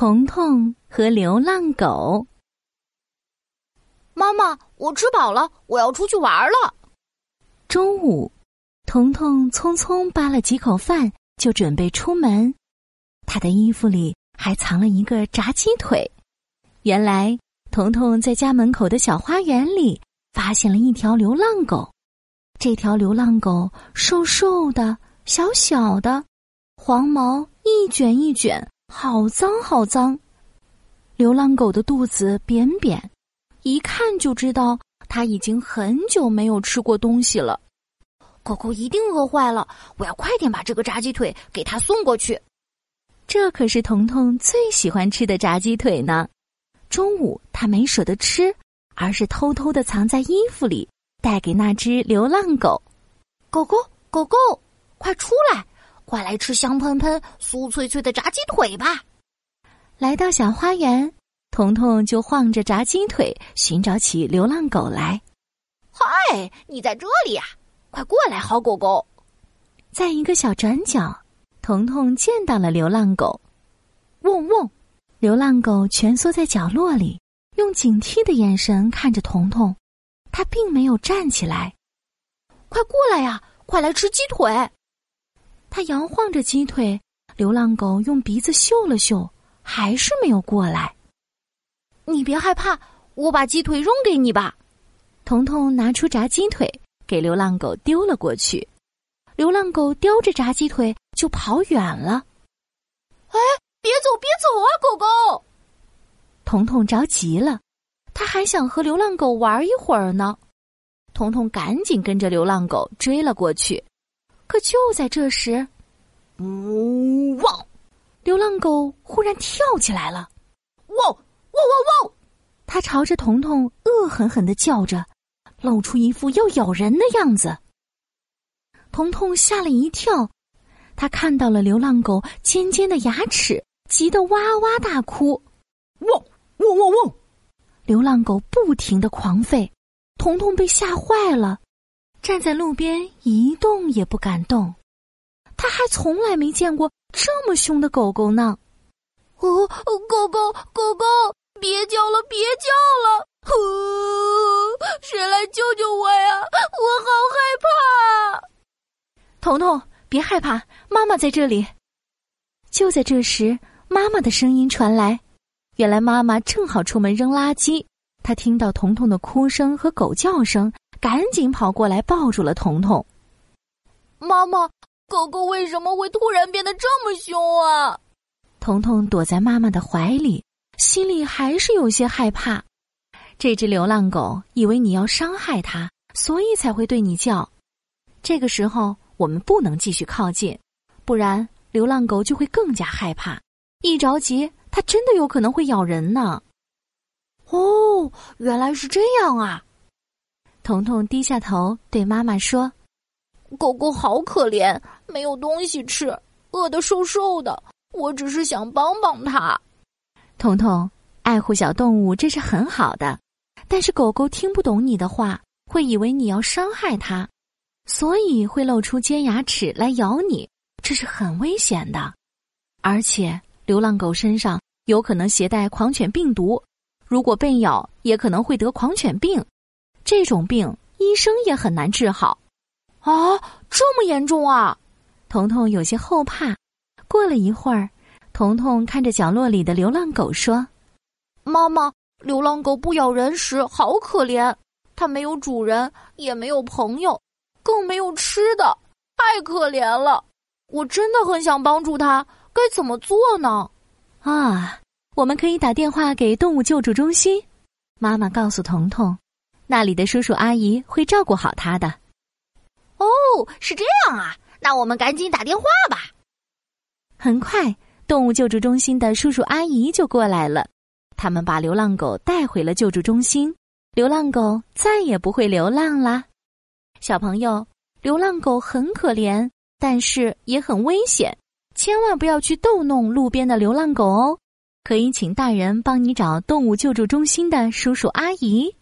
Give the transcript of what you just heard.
彤彤和流浪狗。妈妈，我吃饱了，我要出去玩了。中午，彤彤匆匆扒了几口饭，就准备出门。他的衣服里还藏了一个炸鸡腿。原来，彤彤在家门口的小花园里发现了一条流浪狗。这条流浪狗瘦瘦的，小小的，黄毛一卷一卷。好脏，好脏！流浪狗的肚子扁扁，一看就知道它已经很久没有吃过东西了。狗狗一定饿坏了，我要快点把这个炸鸡腿给它送过去。这可是彤彤最喜欢吃的炸鸡腿呢。中午他没舍得吃，而是偷偷的藏在衣服里，带给那只流浪狗。狗狗，狗狗，快出来！快来吃香喷喷、酥脆脆的炸鸡腿吧！来到小花园，彤彤就晃着炸鸡腿寻找起流浪狗来。嗨，你在这里呀！快过来，好狗狗！在一个小转角，彤彤见到了流浪狗。汪汪！流浪狗蜷缩在角落里，用警惕的眼神看着彤彤。它并没有站起来。快过来呀！快来吃鸡腿！他摇晃着鸡腿，流浪狗用鼻子嗅了嗅，还是没有过来。你别害怕，我把鸡腿扔给你吧。彤彤拿出炸鸡腿给流浪狗丢了过去，流浪狗叼着炸鸡腿就跑远了。哎，别走，别走啊，狗狗！彤彤着急了，他还想和流浪狗玩一会儿呢。彤彤赶紧跟着流浪狗追了过去。可就在这时，呜汪！流浪狗忽然跳起来了，汪汪汪汪！它朝着彤彤恶狠狠的叫着，露出一副要咬人的样子。彤彤吓了一跳，他看到了流浪狗尖尖的牙齿，急得哇哇大哭，汪汪汪汪！流浪狗不停的狂吠，彤彤被吓坏了。站在路边一动也不敢动，他还从来没见过这么凶的狗狗呢。哦，狗狗，狗狗，别叫了，别叫了！呼，谁来救救我呀？我好害怕！彤彤，别害怕，妈妈在这里。就在这时，妈妈的声音传来。原来妈妈正好出门扔垃圾，她听到彤彤的哭声和狗叫声。赶紧跑过来抱住了彤彤。妈妈，狗狗为什么会突然变得这么凶啊？彤彤躲在妈妈的怀里，心里还是有些害怕。这只流浪狗以为你要伤害它，所以才会对你叫。这个时候我们不能继续靠近，不然流浪狗就会更加害怕。一着急，它真的有可能会咬人呢。哦，原来是这样啊！彤彤低下头对妈妈说：“狗狗好可怜，没有东西吃，饿得瘦瘦的。我只是想帮帮它。”彤彤，爱护小动物这是很好的，但是狗狗听不懂你的话，会以为你要伤害它，所以会露出尖牙齿来咬你，这是很危险的。而且，流浪狗身上有可能携带狂犬病毒，如果被咬，也可能会得狂犬病。这种病医生也很难治好，啊，这么严重啊！彤彤有些后怕。过了一会儿，彤彤看着角落里的流浪狗说：“妈妈，流浪狗不咬人时好可怜，它没有主人，也没有朋友，更没有吃的，太可怜了。我真的很想帮助它，该怎么做呢？”啊，我们可以打电话给动物救助中心。妈妈告诉彤彤。那里的叔叔阿姨会照顾好他的。哦，是这样啊，那我们赶紧打电话吧。很快，动物救助中心的叔叔阿姨就过来了，他们把流浪狗带回了救助中心，流浪狗再也不会流浪啦。小朋友，流浪狗很可怜，但是也很危险，千万不要去逗弄路边的流浪狗哦。可以请大人帮你找动物救助中心的叔叔阿姨。